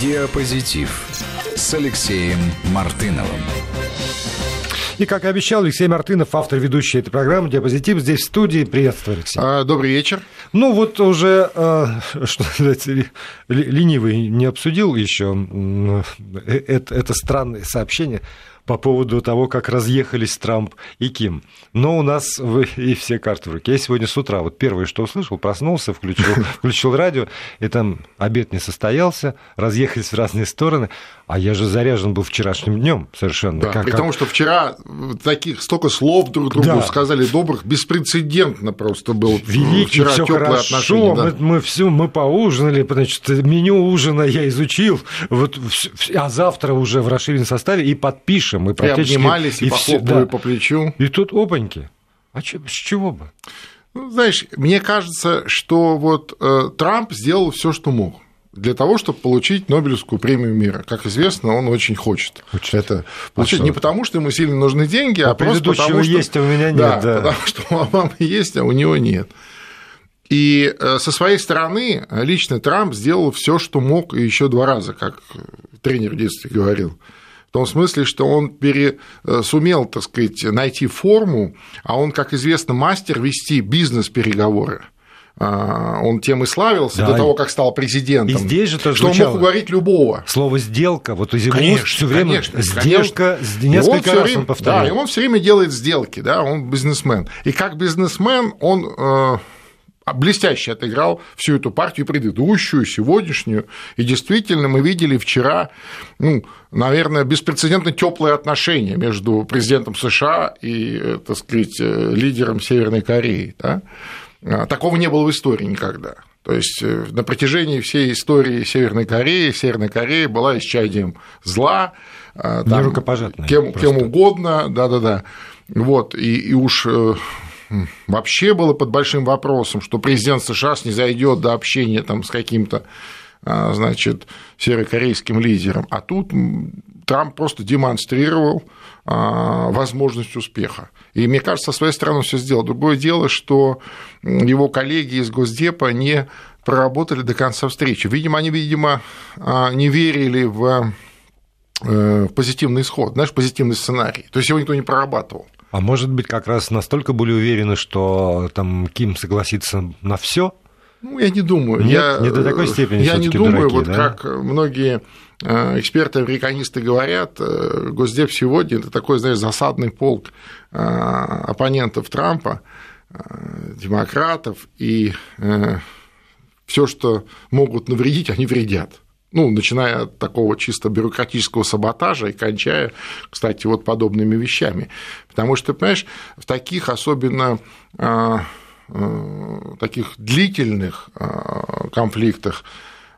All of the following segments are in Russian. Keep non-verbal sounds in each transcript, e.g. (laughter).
Диапозитив с Алексеем Мартыновым. И, как и обещал, Алексей Мартынов, автор ведущей этой программы «Диапозитив», здесь в студии. Приветствую, Алексей. А, добрый вечер. Ну, вот уже, а, (laughs) что сказать, ленивый не обсудил еще э, это, это странное сообщение по поводу того, как разъехались Трамп и Ким. Но у нас вы и все карты в руке. Я сегодня с утра, вот первое, что услышал, проснулся, включил, (laughs) включил радио, и там обед не состоялся, разъехались в разные стороны, а я же заряжен был вчерашним днем совершенно. Да, как, при том, что вчера таких столько слов друг другу да. сказали добрых, беспрецедентно просто был Великий, вчера все хорошо. Да. Мы, мы все, мы поужинали, значит, меню ужина я изучил, вот, а завтра уже в расширенном составе и подпишем. Мы практически... И обнимались, и, и все, да. по плечу. И тут опаньки. А че, с чего бы? Ну, знаешь, мне кажется, что вот э, Трамп сделал все, что мог для того, чтобы получить Нобелевскую премию мира. Как известно, он очень хочет, хочет. это получить. А не потому, что ему сильно нужны деньги, а, а просто потому, что... есть, а у меня нет. Да, да, потому что у Обамы есть, а у него нет. И э, со своей стороны лично Трамп сделал все, что мог, и еще два раза, как тренер в детстве говорил. В том смысле, что он пере, э, сумел, так сказать, найти форму, а он, как известно, мастер вести бизнес-переговоры. А, он тем и славился да. до того, как стал президентом. И здесь же тоже что он мог уговорить любого. Слово сделка, вот из его конечно, все время конечно, сделка конечно. несколько раз время, он повторял. Да, и он все время делает сделки, да, он бизнесмен. И как бизнесмен он э, блестяще отыграл всю эту партию, предыдущую, сегодняшнюю. И действительно, мы видели вчера, ну, наверное, беспрецедентно теплые отношения между президентом США и, э, так сказать, э, лидером Северной Кореи. Да? А, такого не было в истории никогда. То есть э, на протяжении всей истории Северной Кореи Северная Корея была исчадием зла, а, там, кем, кем угодно, да-да-да. Вот, и, и уж вообще было под большим вопросом, что президент США не зайдет до общения там, с каким-то а, значит, северокорейским лидером. А тут Трамп просто демонстрировал возможность успеха. И мне кажется, со своей стороны он все сделал. Другое дело, что его коллеги из Госдепа не проработали до конца встречи. Видимо, они, видимо, а, не верили в э, позитивный исход, знаешь, позитивный сценарий. То есть его никто не прорабатывал. А может быть, как раз настолько были уверены, что там Ким согласится на все? Ну, я не думаю. Нет, я, не до такой степени. Я не думаю, дураки, вот да? как многие Э, эксперты-американисты говорят, э, Госдеп сегодня это такой, знаешь, засадный полк э, оппонентов Трампа, демократов, и все, что могут навредить, они вредят. Ну, начиная от такого чисто бюрократического саботажа и кончая, кстати, вот подобными вещами. Потому что, понимаешь, в таких особенно таких длительных конфликтах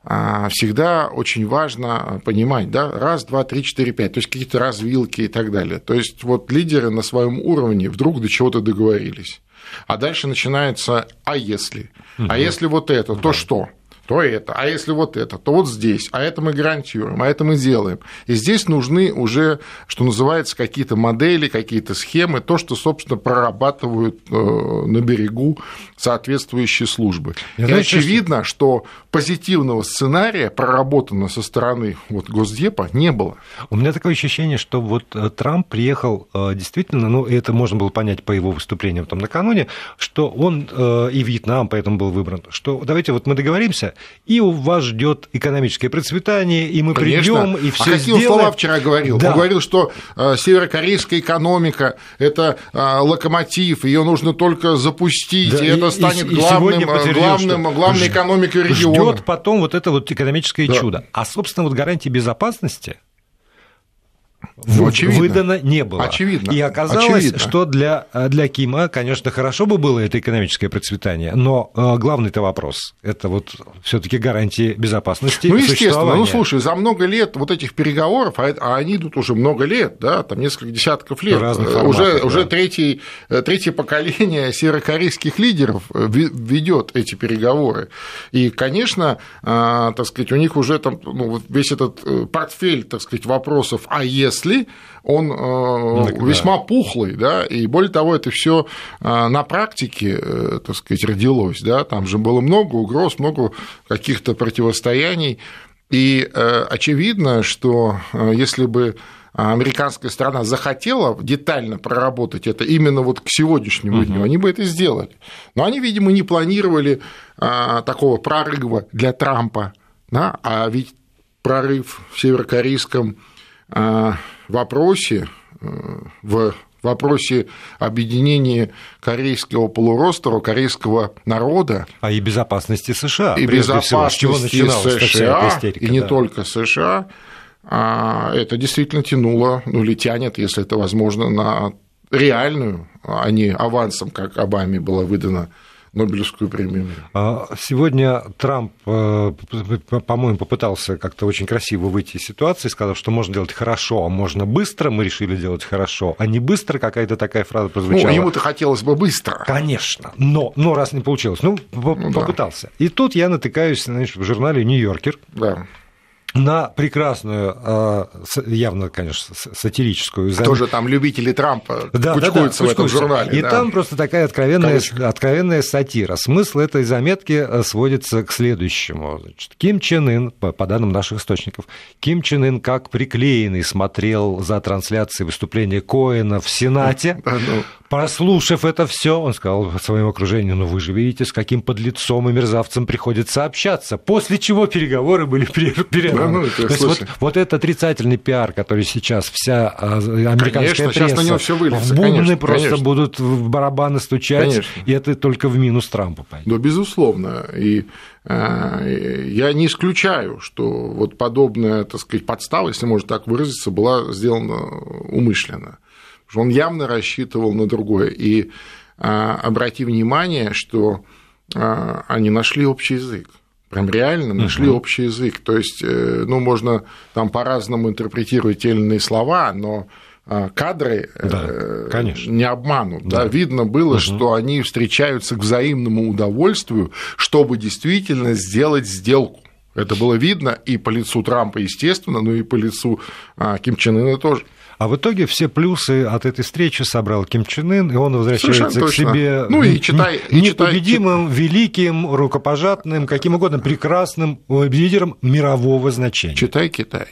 а, всегда очень важно понимать, да, раз, два, три, четыре, пять, то есть какие-то развилки и так далее. То есть вот лидеры на своем уровне вдруг до чего-то договорились. А дальше начинается «а если?». «а если вот это?», «то что?», то это, а если вот это, то вот здесь, а это мы гарантируем, а это мы делаем. И здесь нужны уже, что называется, какие-то модели, какие-то схемы, то, что, собственно, прорабатывают э, на берегу соответствующие службы. Я И знаю, очевидно, что позитивного сценария, проработанного со стороны вот, Госдепа, не было. У меня такое ощущение, что вот э, Трамп приехал э, действительно, ну, это можно было понять по его выступлениям там накануне, что он и Вьетнам поэтому был выбран, что давайте вот мы договоримся, и у вас ждет экономическое процветание, и мы придем и все а какие сделаем. слова вчера говорил? Да. Он говорил, что э, северокорейская экономика – это э, локомотив, ее нужно только запустить, да, и, и это станет и, главным, и э, главным, главной экономикой региона. Ждет потом вот это вот экономическое да. чудо. А, собственно, вот гарантии безопасности – ну, очевидно. выдано не было. Очевидно. И оказалось, очевидно. что для, для Кима, конечно, хорошо бы было это экономическое процветание, но э, главный-то вопрос – это вот все таки гарантии безопасности Ну, естественно. Ну, слушай, за много лет вот этих переговоров, а, а они идут уже много лет, да, там несколько десятков лет, Разных э, форматов, уже, да. уже третий, э, третье поколение северокорейских лидеров ведет эти переговоры. И, конечно, так сказать, у них уже там ну, весь этот портфель, так сказать, вопросов «а если?», если он так, э, весьма да. пухлый, да, и более того, это все э, на практике, э, так сказать, родилось, да, там же было много угроз, много каких-то противостояний, И очевидно, что если бы американская сторона захотела детально проработать это именно вот к сегодняшнему угу. дню, они бы это сделали. Но они, видимо, не планировали такого прорыва для Трампа, да? а ведь прорыв в северокорейском вопросе, в вопросе объединения корейского полуострова, корейского народа. А и безопасности США. И безопасности всего, США, истерика, и не да. только США. А это действительно тянуло, ну или тянет, если это возможно, на реальную, а не авансом, как Обаме было выдано Нобелевскую премию. А сегодня Трамп, э, по-моему, попытался как-то очень красиво выйти из ситуации, сказав, что можно делать хорошо, а можно быстро. Мы решили делать хорошо, а не быстро. Какая-то такая фраза прозвучала. Ну, ему-то хотелось бы быстро. Конечно. Но, но раз не получилось, ну, ну попытался. Да. И тут я натыкаюсь значит, в журнале «Нью-Йоркер». Да на прекрасную, а, явно, конечно, сатирическую. Тоже там любители Трампа да, кучкуются да, да, в этом журнале. И да. там просто такая откровенная, откровенная сатира. Смысл этой заметки э, сводится к следующему. Значит, Ким Чен Ын, по, по данным наших источников, Ким Чен Ын как приклеенный смотрел за трансляцией выступления Коэна в Сенате, ну. Прослушав это все, он сказал своему окружению, ну вы же видите, с каким подлецом и мерзавцем приходится общаться. После чего переговоры были перерваны. Да, ну, То есть вот, вот этот отрицательный пиар, который сейчас вся а, американская конечно, пресса, сейчас на него все выльется, в бубны конечно, просто конечно. будут в барабаны стучать, конечно. и это только в минус Трампу. Пойдет. Да, безусловно. И э, я не исключаю, что вот подобная, так сказать, подстава, если можно так выразиться, была сделана умышленно что он явно рассчитывал на другое. И а, обрати внимание, что а, они нашли общий язык. Прям реально нашли угу. общий язык. То есть, э, ну, можно там по-разному интерпретировать те или иные слова, но а, кадры да, э, конечно. не обманут. Да. Да. Видно было, угу. что они встречаются к взаимному удовольствию, чтобы действительно сделать сделку. Это было видно и по лицу Трампа, естественно, но и по лицу Ким Чен Ына тоже. А в итоге все плюсы от этой встречи собрал Ким Чен Ын, и он возвращается Совершенно к себе ну, и читай, и непобедимым, читай... великим, рукопожатным, каким угодно, прекрасным лидером мирового значения. Читай Китай.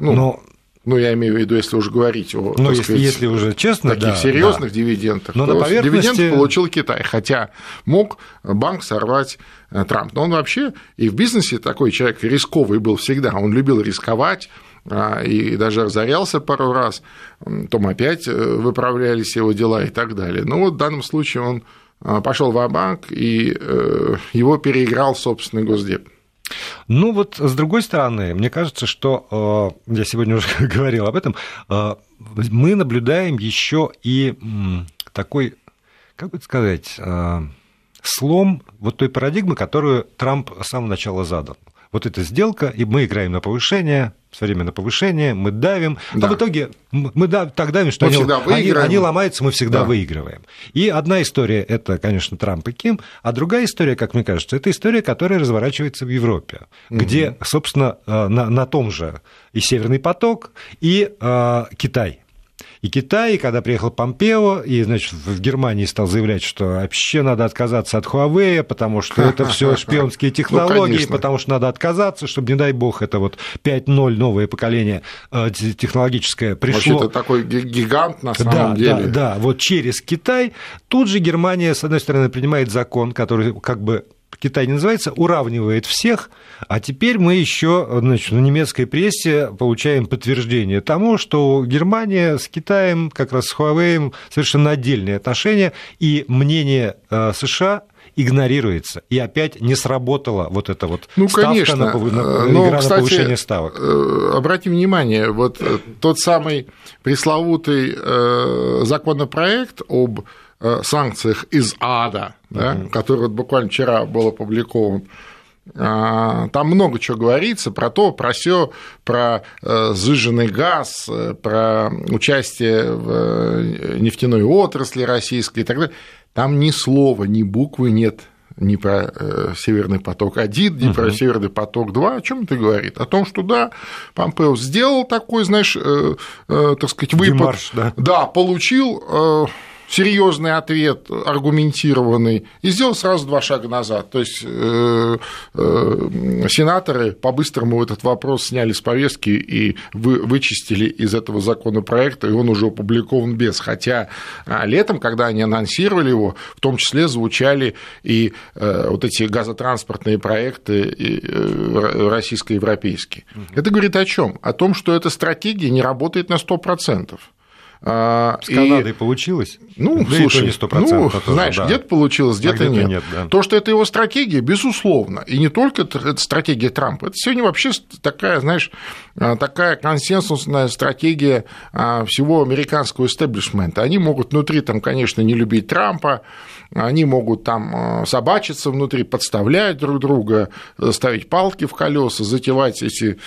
Ну, Но ну, я имею в виду, если уже говорить о ну, если, сказать, если уже честно, таких да, серьезных да. дивидендах, Но то на поверхности... дивиденд получил Китай, хотя мог банк сорвать э, Трамп. Но он вообще и в бизнесе такой человек рисковый был всегда, он любил рисковать, и даже разорялся пару раз, потом опять э, выправлялись его дела и так далее. Но вот в данном случае он а, пошел в банк и э, его переиграл собственный Госдеп. Ну вот, с другой стороны, мне кажется, что, э, я сегодня уже (laughs) говорил об этом, мы наблюдаем еще и такой, как бы сказать, слом вот той парадигмы, которую Трамп с самого начала задал. Вот эта сделка, и мы играем на повышение, все время на повышение, мы давим, а да. а в итоге мы так давим, что они, они, они ломаются, мы всегда да. выигрываем. И одна история – это, конечно, Трамп и Ким, а другая история, как мне кажется, это история, которая разворачивается в Европе, угу. где, собственно, э, на, на том же и Северный поток, и э, Китай – и Китай, когда приехал Помпео, и, значит, в Германии стал заявлять, что вообще надо отказаться от Huawei, потому что это все (laughs) шпионские ну, технологии, потому что надо отказаться, чтобы, не дай бог, это вот 5.0 новое поколение э, технологическое пришло. Вообще-то такой гигант на самом деле. Да, да, вот через Китай. Тут же Германия, с одной стороны, принимает закон, который как бы Китай не называется, уравнивает всех, а теперь мы еще значит, на немецкой прессе получаем подтверждение тому, что Германия с Китаем, как раз с Huawei, совершенно отдельные отношения, и мнение э, США игнорируется. И опять не сработала вот эта вот ну, ставка конечно. на, на, Но, игра кстати, на повышение ставок. Э, обратите внимание, вот э, тот самый пресловутый законопроект об Э, санкциях из ада, да, uh-huh. который вот буквально вчера был опубликован, а, там много чего говорится про то, про все, про сжиженный э, газ, э, про участие в нефтяной отрасли российской и так далее. Там ни слова, ни буквы нет ни про Северный поток-1, ни uh-huh. про Северный поток-2. О чем это говорит? О том, что да, Помпео сделал такой, знаешь, так сказать, выпад. Демарш, да. да, получил серьезный ответ, аргументированный, и сделал сразу два шага назад. То есть э, э, сенаторы по-быстрому этот вопрос сняли с повестки и вы, вычистили из этого законопроекта, и он уже опубликован без. Хотя а, летом, когда они анонсировали его, в том числе звучали и э, вот эти газотранспортные проекты российско-европейские. Это говорит о чем? О том, что эта стратегия не работает на 100%. А, С Канадой и... получилось? Ну, да слушай, не 100%, ну, тоже, знаешь, да. где-то получилось, где-то, а где нет. нет да. То, что это его стратегия, безусловно. И не только это стратегия Трампа. Это сегодня вообще такая, знаешь, а, такая консенсусная стратегия а, всего американского истеблишмента. Они могут внутри, там, конечно, не любить Трампа, они могут там собачиться внутри, подставлять друг друга, ставить палки в колеса, затевать эти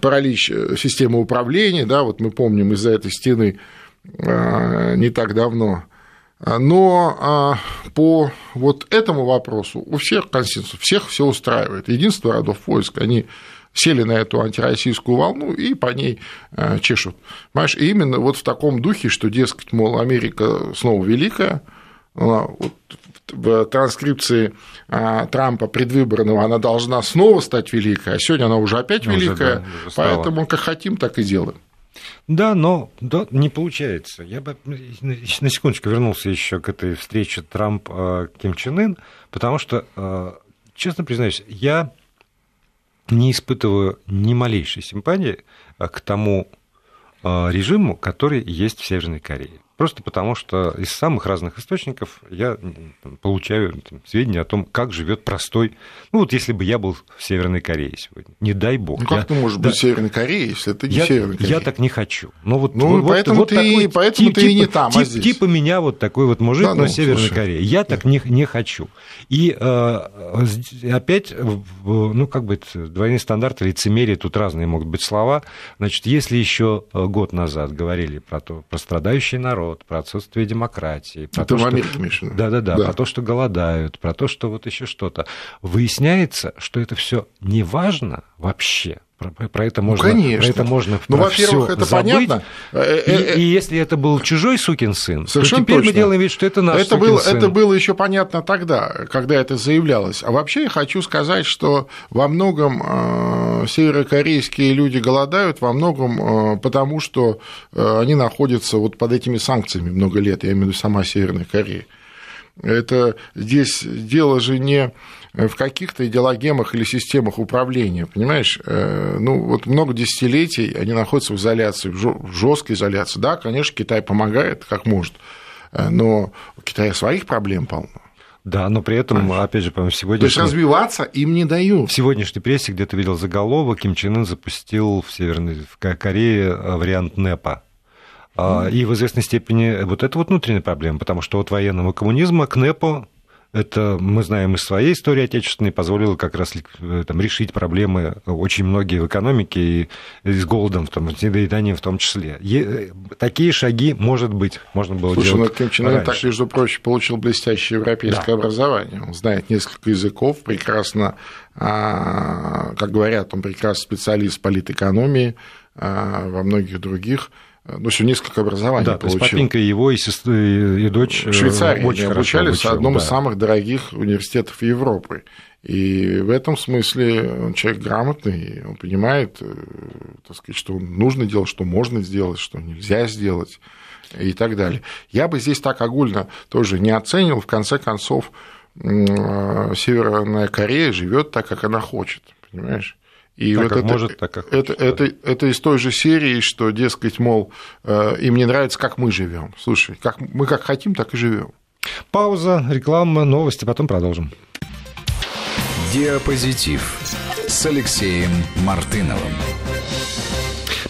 паралич системы управления, да, вот мы помним из-за этой стены не так давно. Но а, по вот этому вопросу у всех консенсус, всех все устраивает. Единство родов войск, они сели на эту антироссийскую волну и по ней а, чешут. Понимаешь, и именно вот в таком духе, что, дескать, мол, Америка снова великая, в транскрипции а, Трампа предвыборного она должна снова стать великой, а сегодня она уже опять великая, уже, да, уже поэтому как хотим, так и делаем. Да, но да, не получается. Я бы на секундочку вернулся еще к этой встрече Трамп-Ким Чен Ын, потому что, честно признаюсь, я не испытываю ни малейшей симпатии к тому режиму, который есть в Северной Корее. Просто потому, что из самых разных источников я получаю там, сведения о том, как живет простой. Ну, вот если бы я был в Северной Корее сегодня, не дай бог. Ну, как я... ты можешь да... быть в Северной Корее, если это не я, Северная Корея? Я так не хочу. Но вот, ну, вот, поэтому вот ты, такой, поэтому тип, ты и не там, тип, а здесь. Типа меня вот такой вот мужик, да, но ну, Северной слушай. Корее. Я так не, не хочу. И э, опять, ну, как бы, двойные стандарты, лицемерие, тут разные могут быть слова. Значит, если еще год назад говорили про, то, про страдающий народ, про отсутствие демократии. Про Это то, в Америке, что... Да, да, да, про то, что голодают, про то, что вот еще что-то. Выясняется, что это все не важно вообще. Про, про это можно, ну, конечно. Про это можно ну, во-первых, это забыть. понятно. И, э, э, и если это был чужой сукин сын, Совершенно то теперь точно. мы делаем вид, что это наш это сукин было, сын. Это было еще понятно тогда, когда это заявлялось. А вообще я хочу сказать, что во многом э, северокорейские люди голодают, во многом потому, что они находятся вот под этими санкциями много лет, я имею в виду сама Северная Корея. Это здесь дело же не в каких-то идеологемах или системах управления, понимаешь? Э, ну, вот много десятилетий они находятся в изоляции, в жесткой изоляции. Да, конечно, Китай помогает, как может, э, но у Китая своих проблем полно. Да, но при этом, Понимаешь? опять же, по-моему, сегодня... То есть развиваться им не дают. В сегодняшней прессе где-то видел заголовок, Ким Чен Ын запустил в Северной в Корее э, вариант НЭПа. Mm. И в известной степени вот это вот внутренняя проблема, потому что от военного коммунизма к НЭПу это мы знаем из своей истории отечественной, позволило как раз э, там, решить проблемы очень многие в экономике и, и с голодом, там, с недоеданием в том числе. Е- э, такие шаги, может быть, можно было Слушай, делать ну, Ким Чен Ын так, между прочим, получил блестящее европейское да. образование. Он знает несколько языков, прекрасно, а, как говорят, он прекрасный специалист политэкономии, а, во многих других ну, еще несколько образований да, получил. То есть папенька его и, сестры, и дочь в Швейцарии очень они обучались в одном да. из самых дорогих университетов Европы. И в этом смысле он человек грамотный, он понимает, э, так сказать, что нужно делать, что можно сделать, что нельзя сделать и так далее. Я бы здесь так огульно тоже не оценил, в конце концов, э, Северная Корея живет так, как она хочет, понимаешь? И так вот как это, может, так как это, хочет, это, да. это из той же серии, что, дескать, мол, э, им не нравится, как мы живем. Слушай, как, мы как хотим, так и живем. Пауза, реклама, новости, потом продолжим. Диапозитив с Алексеем Мартыновым.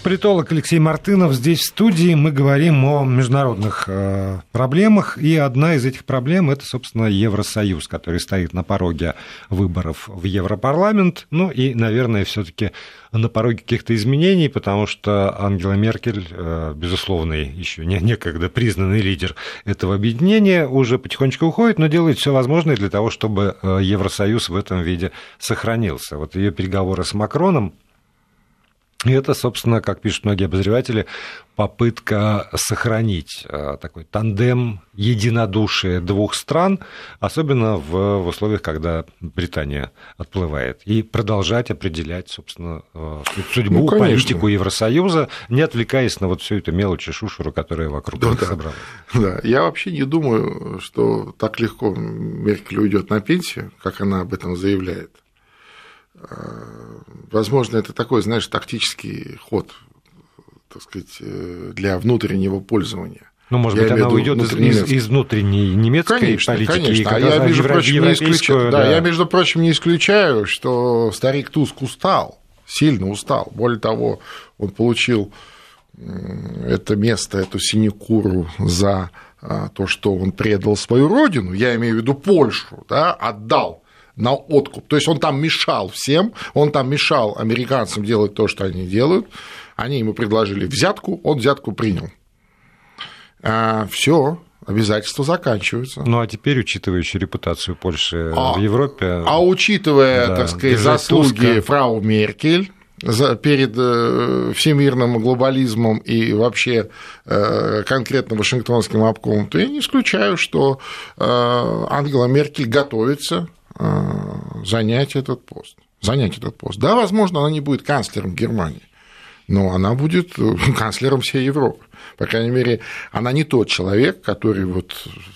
Политолог Алексей Мартынов здесь в студии. Мы говорим о международных э, проблемах. И одна из этих проблем – это, собственно, Евросоюз, который стоит на пороге выборов в Европарламент. Ну и, наверное, все таки на пороге каких-то изменений, потому что Ангела Меркель, э, безусловный, еще не, некогда признанный лидер этого объединения, уже потихонечку уходит, но делает все возможное для того, чтобы э, Евросоюз в этом виде сохранился. Вот ее переговоры с Макроном И это, собственно, как пишут многие обозреватели, попытка сохранить э, такой тандем единодушия двух стран, особенно в, в условиях, когда Британия отплывает, и продолжать определять, собственно, э, судьбу, ну, политику Евросоюза, не отвлекаясь на вот всю эту мелочь и шушеру, которая вокруг да, собралась. Да. Я вообще не думаю, что так легко Меркель уйдет на пенсию, как она об этом заявляет. Э, возможно, это такой, знаешь, тактический ход, так сказать, э, для внутреннего пользования. Ну, может Я быть, она уйдет из, из, из внутренней немецкой конечно, политики. Конечно, а я, между прочим, не исключаю, да. Да, я, между прочим, не исключаю, что старик Туск устал, сильно устал. Более того, он получил это место, эту синекуру за а, то, что он предал свою родину, я имею в виду Польшу, да, отдал на откуп. То есть он там мешал всем, он там мешал американцам делать то, что они делают. Они ему предложили взятку, он взятку принял. А, все, обязательства заканчиваются. Ну а теперь, учитывая еще репутацию Польши а, в Европе. А учитывая, да, так сказать, заслуги Туска. фрау Меркель, перед э, всемирным глобализмом и вообще э, конкретно Вашингтонским обкомом, то я не исключаю, что э, Ангела Меркель готовится занять этот пост. Занять этот пост. Да, возможно, она не будет канцлером Германии, но она будет э, (laughs) канцлером всей Европы. По крайней мере, она не тот человек, который вот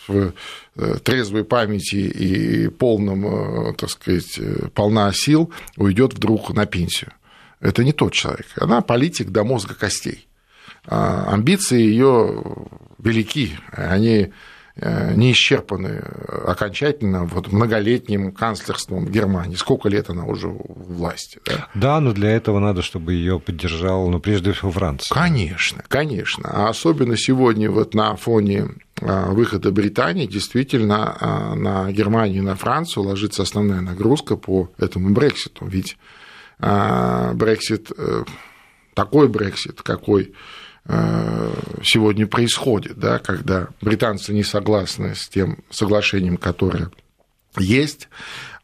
в э, трезвой памяти и полном, так сказать, полна сил уйдет вдруг на пенсию. Это не тот человек. Она политик до мозга костей. А амбиции ее велики, они Э, не исчерпаны окончательно вот многолетним канцлерством Германии. Сколько лет она уже в власти? Да? да, но для этого надо, чтобы ее поддержал, ну, прежде всего, Франция. Конечно, конечно. А особенно сегодня вот на фоне а, выхода Британии действительно на Германию и на Францию ложится основная нагрузка по этому Брекситу. Ведь Брексит, э, такой Брексит, какой Э, сегодня происходит, да, когда британцы не согласны с тем соглашением, которое есть,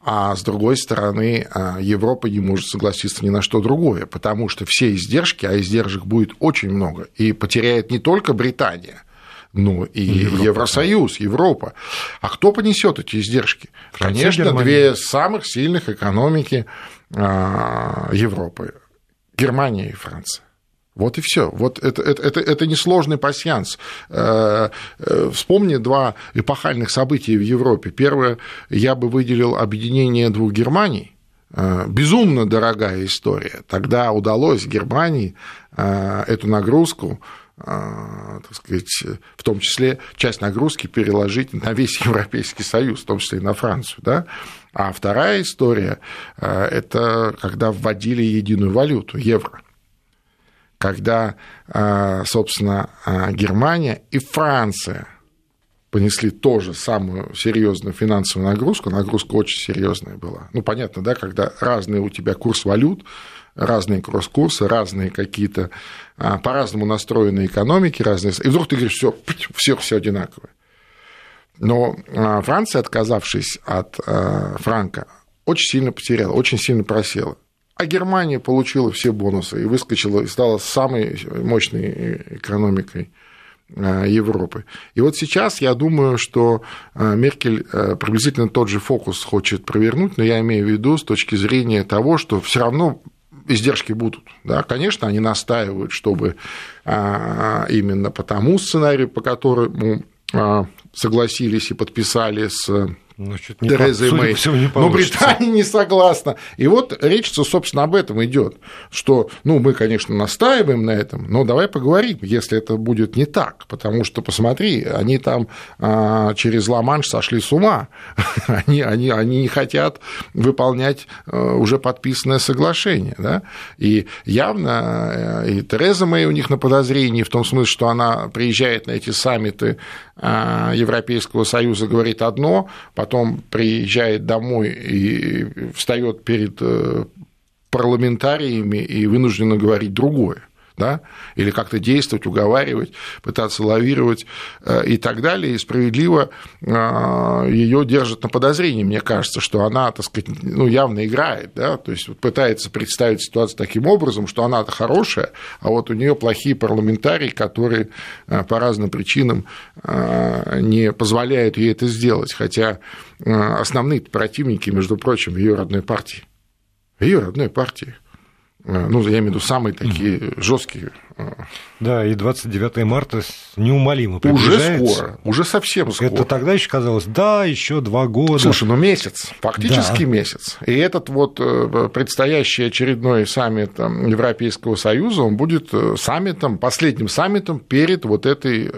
а с другой стороны, э, Европа не может согласиться ни на что другое, потому что все издержки, а издержек будет очень много, и потеряет не только Британия, но и Европа. Евросоюз, Европа. А кто понесет эти издержки? Франция, Конечно, Германия. две самых сильных экономики э, Европы Германия и Франция. Вот и все. Вот это, это, это, это несложный пасьянс. Э, э, вспомни два эпохальных события в Европе. Первое, я бы выделил объединение двух Германий. Э, безумно дорогая история. Тогда удалось Германии эту нагрузку так сказать, в том числе часть нагрузки переложить на весь (laughs) Европейский Союз, в том числе и на Францию. Да? А вторая история – это когда вводили единую валюту, евро когда, а, собственно, а, Германия и Франция понесли тоже самую серьезную финансовую нагрузку. Нагрузка очень серьезная была. Ну, понятно, да, когда разный у тебя курс валют, разные кросс-курсы, разные какие-то а, по-разному настроенные экономики, разные. И вдруг ты говоришь, все, всех все одинаковое. Но Франция, отказавшись от франка, очень сильно потеряла, очень сильно просела. А Германия получила все бонусы и выскочила, и стала самой мощной экономикой э, Европы. И вот сейчас я думаю, что э, Меркель э, приблизительно тот же фокус хочет провернуть, но я имею в виду с точки зрения того, что все равно издержки будут. Да? Конечно, они настаивают, чтобы именно по тому сценарию, по которому согласились и подписали с ну, Терезы Мэй. Но Британия не согласна. И вот речь, собственно, об этом идет, что, ну, мы, конечно, настаиваем на этом, но давай поговорим, если это будет не так, потому что, посмотри, они там а, через Ла-Манш сошли с ума, (laughs) они, они, они не хотят выполнять а, уже подписанное соглашение, да? и явно э, и Тереза Мэй у них на подозрении в том смысле, что она приезжает на эти саммиты а, Европейского Союза, говорит одно, потом потом приезжает домой и встает перед э, парламентариями и вынуждена говорить другое. Да, или как-то действовать, уговаривать, пытаться лавировать э, и так далее, и справедливо э, ее держат на подозрении, мне кажется, что она, так сказать, ну, явно играет, да, то есть пытается представить ситуацию таким образом, что она-то хорошая, а вот у нее плохие парламентарии, которые э, по разным причинам не позволяют ей это сделать, хотя основные противники, между прочим, ее родной партии, ее родной партии – ну, я имею в виду самые такие жесткие. Э, да, и 29 марта неумолимо приближается. Уже скоро, уже совсем скоро. Это тогда еще казалось, да, еще два года. Слушай, ну месяц, фактически да. месяц. И этот вот э, предстоящий очередной саммит Европейского Союза, он будет саммитом, последним саммитом перед вот этой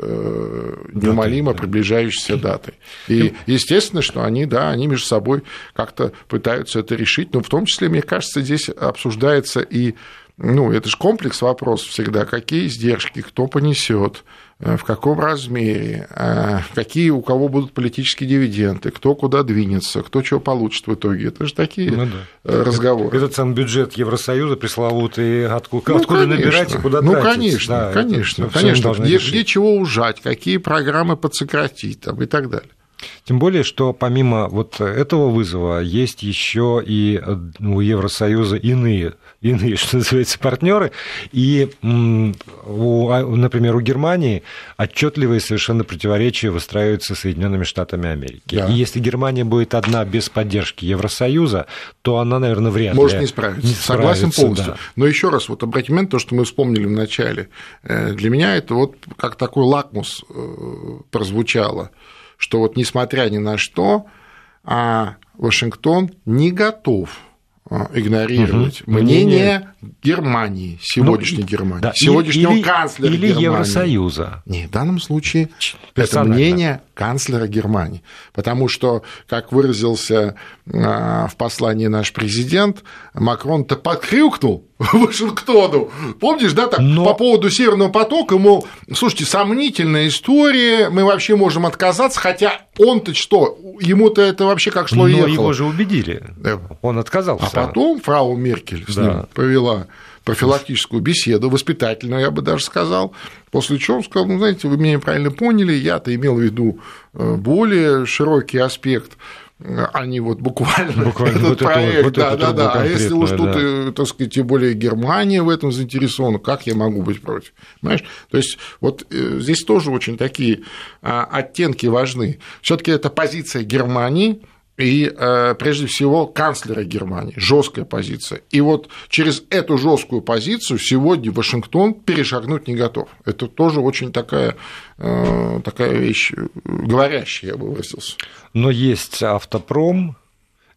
неумолимо да, приближающейся датой. И естественно, что они, да, они между собой как-то пытаются это решить, но в том числе, мне кажется, здесь обсуждается и ну, это же комплекс вопросов всегда, какие издержки, кто понесет, э, в каком размере, э, какие у кого будут политические дивиденды, кто куда двинется, кто чего получит в итоге. Это же такие ну, да. Э, разговоры. Этот сам бюджет Евросоюза пресловутый, откуда, ну, откуда конечно. набирать и куда ну, тратить. Конечно, да, конечно, конечно. Где, где чего ужать, какие программы подсократить там, и так далее. Тем более, что помимо вот этого вызова есть еще и у Евросоюза иные, иные, (laughs) что называется, партнеры. И, у, а, например, у Германии отчетливые совершенно противоречия выстраиваются Соединенными Штатами Америки. Да. И если Германия будет одна без поддержки Евросоюза, то она, наверное, вряд ли Может не справиться. Не Согласен полностью. Да. Но еще раз, вот обратим внимание, то, что мы вспомнили в начале. Э, для меня это вот как такой лакмус э, прозвучало – что вот несмотря ни на что, а Вашингтон не готов игнорировать угу. мнение Германии, сегодняшней ну, Германии, да, сегодняшнего или, канцлера или Германии. Евросоюза. Не, в данном случае это мнение канцлера Германии. Потому что, как выразился а, в послании наш президент, Макрон-то подкрюкнул (laughs) Вашингтону. Помнишь, да, так, Но... по поводу Северного потока, мол, слушайте, сомнительная история, мы вообще можем отказаться, хотя он-то что, ему-то это вообще как шло Но ехало. его же убедили, он отказался. А потом фрау Меркель с да. ним провела профилактическую беседу, воспитательную, я бы даже сказал, после чего он сказал, ну, знаете, вы меня неправильно поняли, я-то имел в виду э, более широкий аспект не вот буквально, (laughs) буквально этот вот проект, это, вот да, да, да. А если уж тут, да. Э, так сказать, тем более Германия в этом заинтересована, как я могу быть против? Понимаешь? То есть вот э, здесь тоже очень такие а, оттенки важны. все таки это позиция Германии, и э, прежде всего канцлера Германии, жесткая позиция. И вот через эту жесткую позицию сегодня Вашингтон перешагнуть не готов. Это тоже очень такая, э, такая вещь говорящая, я бы выразился. Но есть автопром,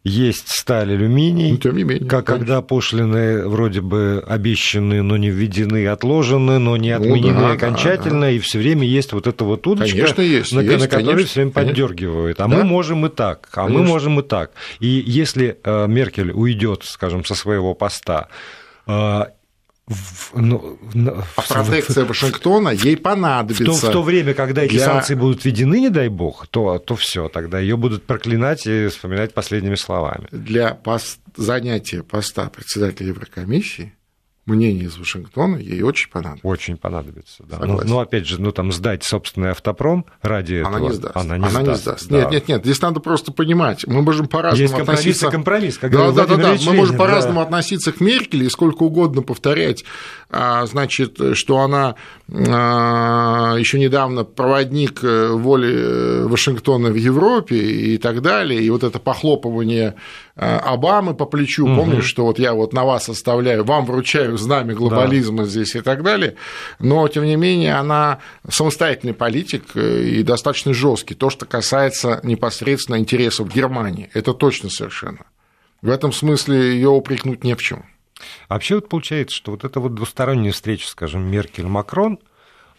есть сталь, алюминий, ну, тем не менее, как когда пошлины вроде бы обещаны, но не введены, отложены, но не ну отменены ну, да, окончательно, да, да. и все время есть вот эта вот удочка, конечно, есть, на, есть, на которой все время поддергивают. А да? мы можем и так, а конечно. мы можем и так. И если э, Меркель уйдет, скажем, со своего поста, э, в, ну, а протекция Вашингтона ей понадобится. В то, в то время, когда эти для... санкции будут введены, не дай бог, то, то все, тогда ее будут проклинать и вспоминать последними словами. Для пост... занятия поста председателя Еврокомиссии мнение из Вашингтона ей очень понадобится. Очень понадобится, да. Но, но опять же, ну там сдать собственный автопром ради она этого. Не сдаст. Она не она сдаст. Не сдаст. Да. Нет, нет, нет, здесь надо просто понимать. Мы можем по-разному относиться. компромисс, как да, да, да, да. Мы можем по-разному да. относиться к Меркель и сколько угодно повторять, значит, что она а, еще недавно проводник э, воли э, Вашингтона в Европе и так далее, и вот это похлопывание э, Обамы по плечу, угу. помнишь, что вот я вот на вас оставляю, вам вручаю знамя глобализма да. здесь и так далее, но, тем не менее, она самостоятельный политик и достаточно жесткий, то, что касается непосредственно интересов Германии, это точно совершенно. В этом смысле ее упрекнуть не в чем. А вообще вот получается, что вот эта вот двусторонняя встреча, скажем, Меркель-Макрон,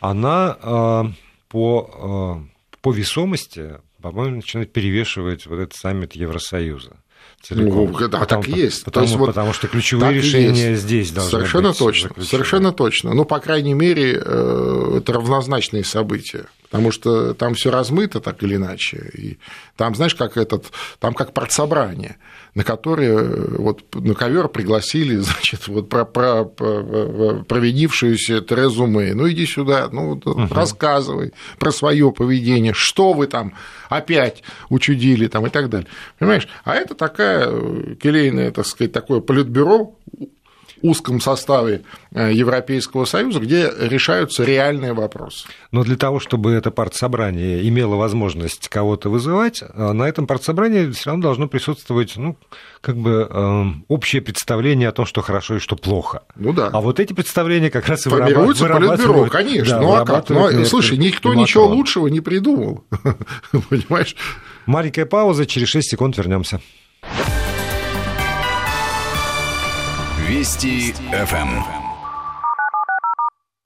она э, по, э, по весомости, по-моему, начинает перевешивать вот этот саммит Евросоюза целиком. Ну, да, потому, так и есть. Потому, есть, потому что ключевые решения здесь должны совершенно быть. Точно, совершенно точно. Ну, по крайней мере, э, это равнозначные события. Потому что там все размыто так или иначе. И там, знаешь, как этот, там как партсобрание, на которое вот на ковер пригласили, (laughs) значит, вот про, про, про провинившуюся Терезу Мэй. Ну, иди сюда, ну, угу. рассказывай про свое поведение, что вы там опять учудили там и так далее. Понимаешь? А это такая э, келейная, так сказать, такое политбюро узком составе э, Европейского Союза, где решаются реальные вопросы. Но для того, чтобы это партсобрание имело возможность кого-то вызывать, э, на этом партсобрании все равно должно присутствовать, ну, как бы э, общее представление о том, что хорошо и что плохо. Ну да. А вот эти представления как раз и Формируются политбюро, конечно. Да, ну а как? Ну, слушай, никто ничего лучшего не придумал. (laughs) Понимаешь? Маленькая пауза, через 6 секунд вернемся. Вести ФМ.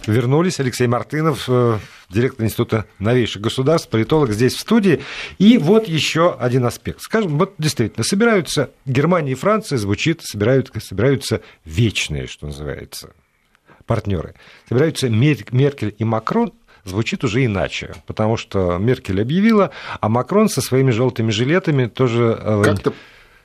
Вернулись. Алексей Мартынов, э, директор Института новейших государств, политолог здесь в студии. И вот еще один аспект. Скажем, вот действительно, собираются Германия и Франция, звучит, собираются, собираются вечные, что называется, партнеры. Собираются Меркель и Макрон, звучит уже иначе, потому что Меркель объявила, а Макрон со своими желтыми жилетами тоже... Э, Как-то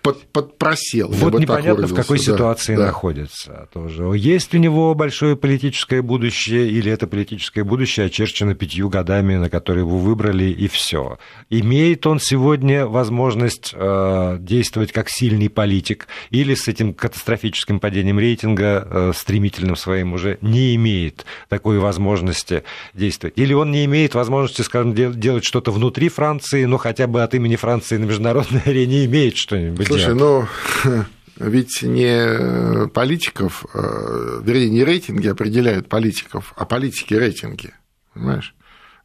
под, подпросел. Вот непонятно, в какой ситуации да, находится тоже. Есть у него большое политическое будущее, или это политическое будущее очерчено пятью годами, на которые его выбрали, и все. Имеет он сегодня возможность э, действовать как сильный политик, или с этим катастрофическим падением рейтинга, э, стремительным своим, уже не имеет такой возможности действовать. Или он не имеет возможности, скажем, делать что-то внутри Франции, но хотя бы от имени Франции на международной (laughs) арене имеет что-нибудь Слушай, ну, (laughs) ведь не политиков, э, вернее, не рейтинги определяют политиков, а политики рейтинги. Понимаешь?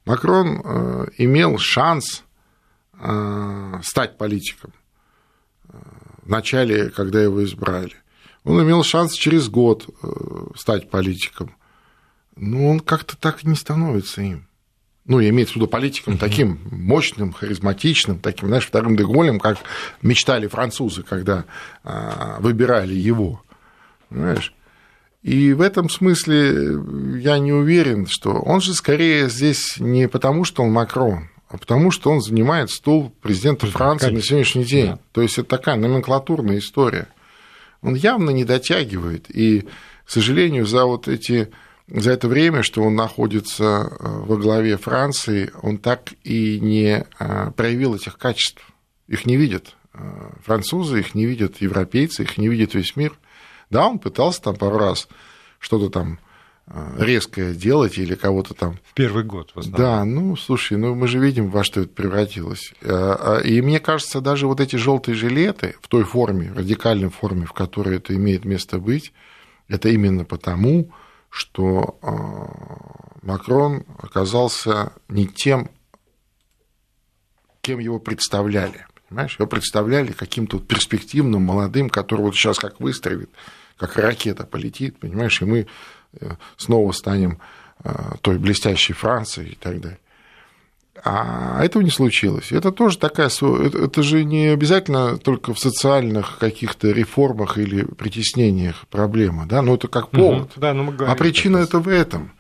Макрон э, имел шанс э, стать политиком в начале, когда его избрали. Он имел шанс через год стать политиком. Но он как-то так и не становится им ну, я имею в виду политиком таким мощным, харизматичным, таким, знаешь, вторым Деголем, как мечтали французы, когда а, выбирали его, понимаешь? И в этом смысле я не уверен, что он же скорее здесь не потому, что он Макрон, а потому что он занимает стул президента Франции Конечно. на сегодняшний день. Да. То есть это такая номенклатурная история. Он явно не дотягивает. И, к сожалению, за вот эти за это время, что он находится э, во главе Франции, он так и не э, проявил этих качеств. Их не видят э, французы, их не видят европейцы, их не видит весь мир. Да, он пытался там пару раз что-то там резкое делать или кого-то там... В первый год, в Да, ну, слушай, ну мы же видим, во что это превратилось. А, и мне кажется, даже вот эти желтые жилеты в той форме, радикальной форме, в которой это имеет место быть, это именно потому, что а, Макрон оказался не тем, кем его представляли. Понимаешь, его представляли каким-то перспективным, молодым, который вот сейчас как выстрелит, как ракета полетит, понимаешь, и мы э, снова станем а, той блестящей Францией и так далее. А этого не случилось. Это тоже такая... Это же не обязательно только в социальных каких-то реформах или притеснениях проблема, да, но это как повод. Угу, да, ну мы говорим, а причина это в этом.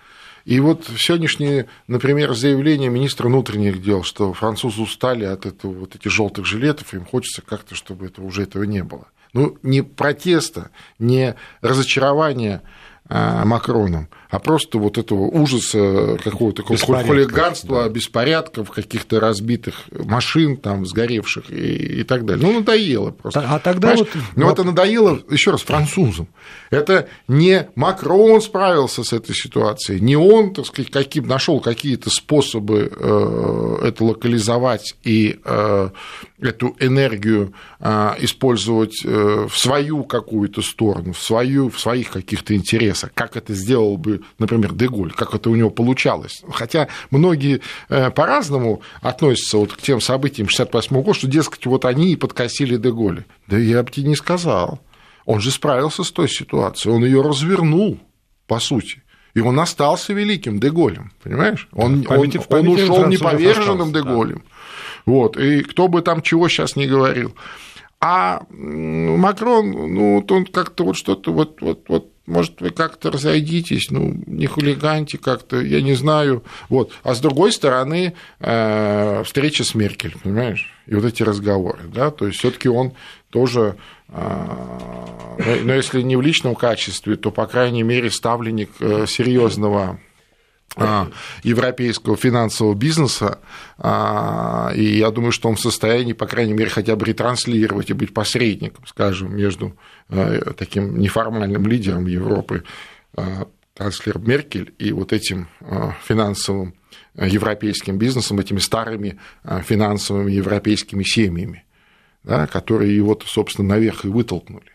И вот сегодняшнее, например, заявление министра внутренних дел, что французы устали от этого, вот этих желтых жилетов, им хочется как-то, чтобы это, уже этого не было. Ну, не протеста, не разочарования а, Макроном, а просто вот этого ужаса какого-то хулиганства, да. беспорядков, каких-то разбитых машин, там, сгоревших и, и так далее. Ну, надоело просто. А тогда вот... Но вот... это надоело, еще раз, французам. Это не Макрон справился с этой ситуацией, не он, так сказать, каким, нашел какие-то способы э, это локализовать и э, эту энергию э, использовать в свою какую-то сторону, в, свою, в своих каких-то интересах, как это сделал бы, например, Деголь, как это у него получалось. Хотя многие по-разному относятся вот к тем событиям 68 года, что, дескать, вот они и подкосили Деголя. Да я бы тебе не сказал. Он же справился с той ситуацией, он ее развернул, по сути. И он остался великим Деголем, понимаешь? Он, он, он ушел неповерженным Деголем. Да. Вот. И кто бы там чего сейчас не говорил. А Макрон, ну, вот он как-то вот что-то вот, вот, вот может, вы как-то разойдитесь, ну, не хулиганьте как-то, я не знаю. Вот. А с другой стороны, э, встреча с Меркель, понимаешь? И вот эти разговоры, да, то есть все таки он тоже, э, но если не в личном качестве, то, по крайней мере, ставленник э, серьезного европейского финансового бизнеса, а, и я думаю, что он в состоянии, по крайней мере, хотя бы ретранслировать и быть посредником, скажем, между а, таким неформальным лидером Европы, канцлером Меркель, и вот этим финансовым европейским бизнесом, этими старыми финансовыми европейскими семьями, да, которые его, собственно, наверх и вытолкнули.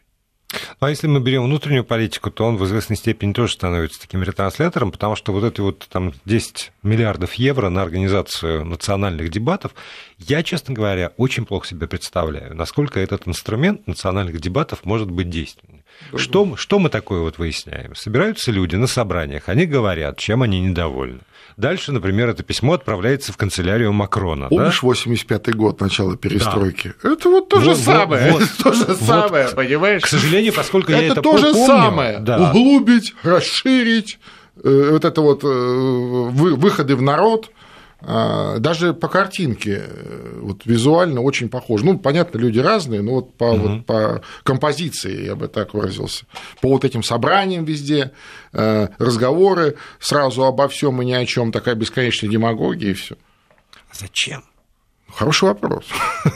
Ну, а если мы берем внутреннюю политику, то он в известной степени тоже становится таким ретранслятором, потому что вот эти вот там 10 миллиардов евро на организацию национальных дебатов, я, честно говоря, очень плохо себе представляю, насколько этот инструмент национальных дебатов может быть действенным. Что, что мы такое вот выясняем? Собираются люди на собраниях, они говорят, чем они недовольны. Дальше, например, это письмо отправляется в канцелярию Макрона. Помнишь, да? 85-й год, начало перестройки? Да. Это вот (laughs) то же вот, самое. Вот, то же вот, самое, понимаешь? К сожалению, поскольку это я это то же помню, самое. Да. Углубить, расширить, э, вот это вот э, выходы в народ – даже по картинке, э, вот визуально очень похоже. Ну, понятно, люди разные, но вот по, угу. вот по композиции, я бы так выразился, по вот этим собраниям везде, э, разговоры сразу обо всем и ни о чем, такая бесконечная демагогия и все. А зачем? Хороший вопрос.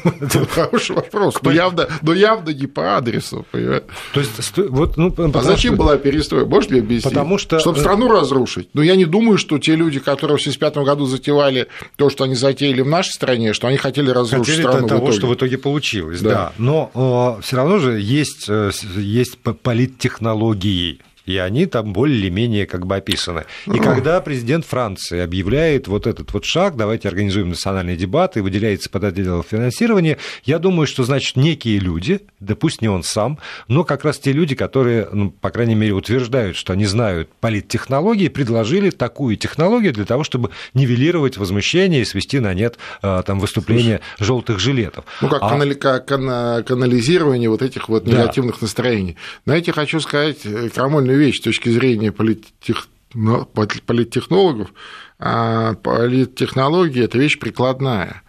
(laughs) Хороший вопрос. Но явно, но явно не по адресу, понимаешь? То есть, вот, ну, а зачем была перестройка? Можешь мне объяснить? Потому что... Чтобы страну разрушить. Но я не думаю, что те люди, которые в 1975 году затевали то, что они затеяли в нашей стране, что они хотели разрушить хотели страну того, в итоге. что в итоге получилось, да. да. Но э, все равно же есть, э, есть политтехнологии и они там более-менее как бы описаны. И когда президент Франции объявляет вот этот вот шаг, давайте организуем национальные дебаты, выделяется под отдел финансирования, я думаю, что, значит, некие люди, да пусть не он сам, но как раз те люди, которые, ну, по крайней мере, утверждают, что они знают политтехнологии, предложили такую технологию для того, чтобы нивелировать возмущение и свести на нет а, там выступления желтых жилетов. Ну, как, а... канали... как канализирование вот этих вот негативных да. настроений. Знаете, хочу сказать э, крамольную вещь с точки зрения политтех... политтехнологов. А политтехнология – это вещь прикладная.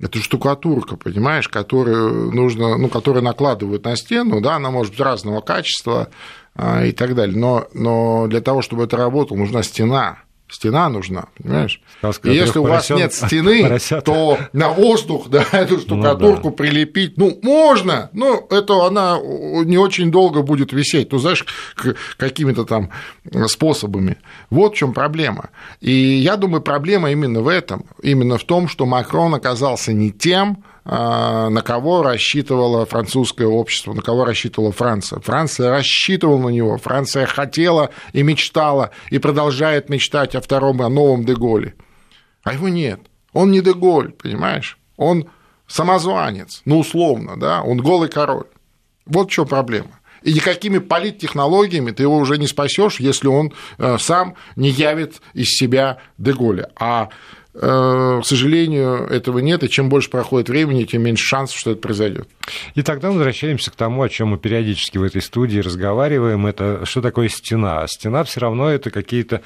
Это штукатурка, понимаешь, которую нужно, ну, которую накладывают на стену, да, она может быть разного качества а, и так далее. Но, но для того, чтобы это работало, нужна стена. Стена нужна, понимаешь? Сказка и если у вас нет стены, поросят. то на воздух да, (laughs) эту штукатурку ну, да. прилепить, ну, можно, но это она не очень долго будет висеть, ну, знаешь, какими-то там способами. Вот в чем проблема. И я думаю, проблема именно в этом, именно в том, что Макрон оказался не тем, на кого рассчитывало французское общество, на кого рассчитывала Франция. Франция рассчитывала на него, Франция хотела и мечтала, и продолжает мечтать о втором, о новом Деголе. А его нет. Он не Деголь, понимаешь? Он самозванец, ну, условно, да, он голый король. Вот в чем проблема. И никакими политтехнологиями ты его уже не спасешь, если он э, сам не явит из себя Деголя. А к сожалению, этого нет, и чем больше проходит времени, тем меньше шансов, что это произойдет. И тогда возвращаемся к тому, о чем мы периодически в этой студии разговариваем. Это что такое стена? Стена все равно это какие-то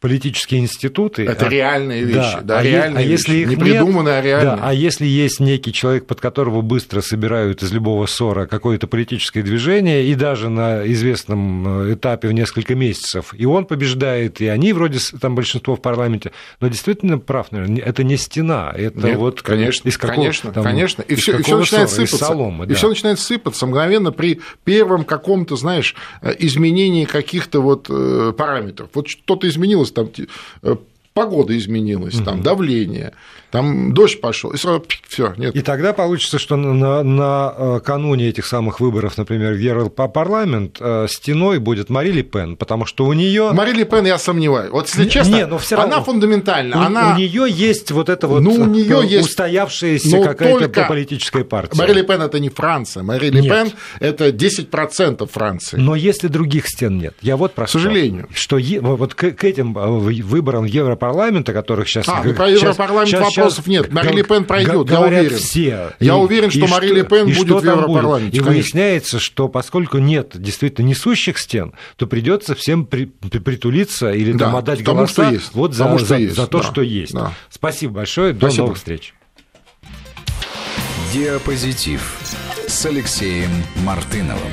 политические институты. Это а, реальные вещи, да, да а реальные а если их не придуманные, а реальные. Да, а если есть некий человек, под которого быстро собирают из любого ссора какое-то политическое движение, и даже на известном э, этапе в несколько месяцев, и он побеждает, и они вроде там большинство в парламенте, но действительно прав, наверное, это не стена, это Нет, вот конечно, из какого, конечно, там, конечно, и все, и все начинает ссора, сыпаться, соломы, да. и все начинает сыпаться мгновенно при первом каком-то, знаешь, э, изменении каких-то вот э, параметров. Вот что-то изменилось, там э, погода изменилась, угу. там давление, там дождь пошел, и сразу все, нет. И тогда получится, что на, на э, кануне этих самых выборов, например, в Европарламент э, стеной будет Мари Ли Пен, потому что у нее Мари Ли Пен, я сомневаюсь. Вот если честно, не, но все равно, она фундаментальна. У, она... у нее есть вот это вот ну, у нее есть... устоявшаяся какая-то политическая партия. Мари Ли Пен это не Франция. Мари Ли Пен это 10% Франции. Но если других стен нет, я вот про К сожалению. Что вот к этим выборам Европарламент Европарламента, которых сейчас... А, ну про Европарламент сейчас, вопросов сейчас нет. Мари Ле Пен пройдет, я уверен. все. Я и, уверен, что Мари Ле Пен будет в Европарламенте. И выясняется, что поскольку нет действительно несущих стен, то придется всем при, притулиться или да, там отдать тому, голоса что есть. вот за, тому, что за, есть. за то, да, что есть. Да. Спасибо большое. До Спасибо. новых встреч. Диапозитив с Алексеем Мартыновым.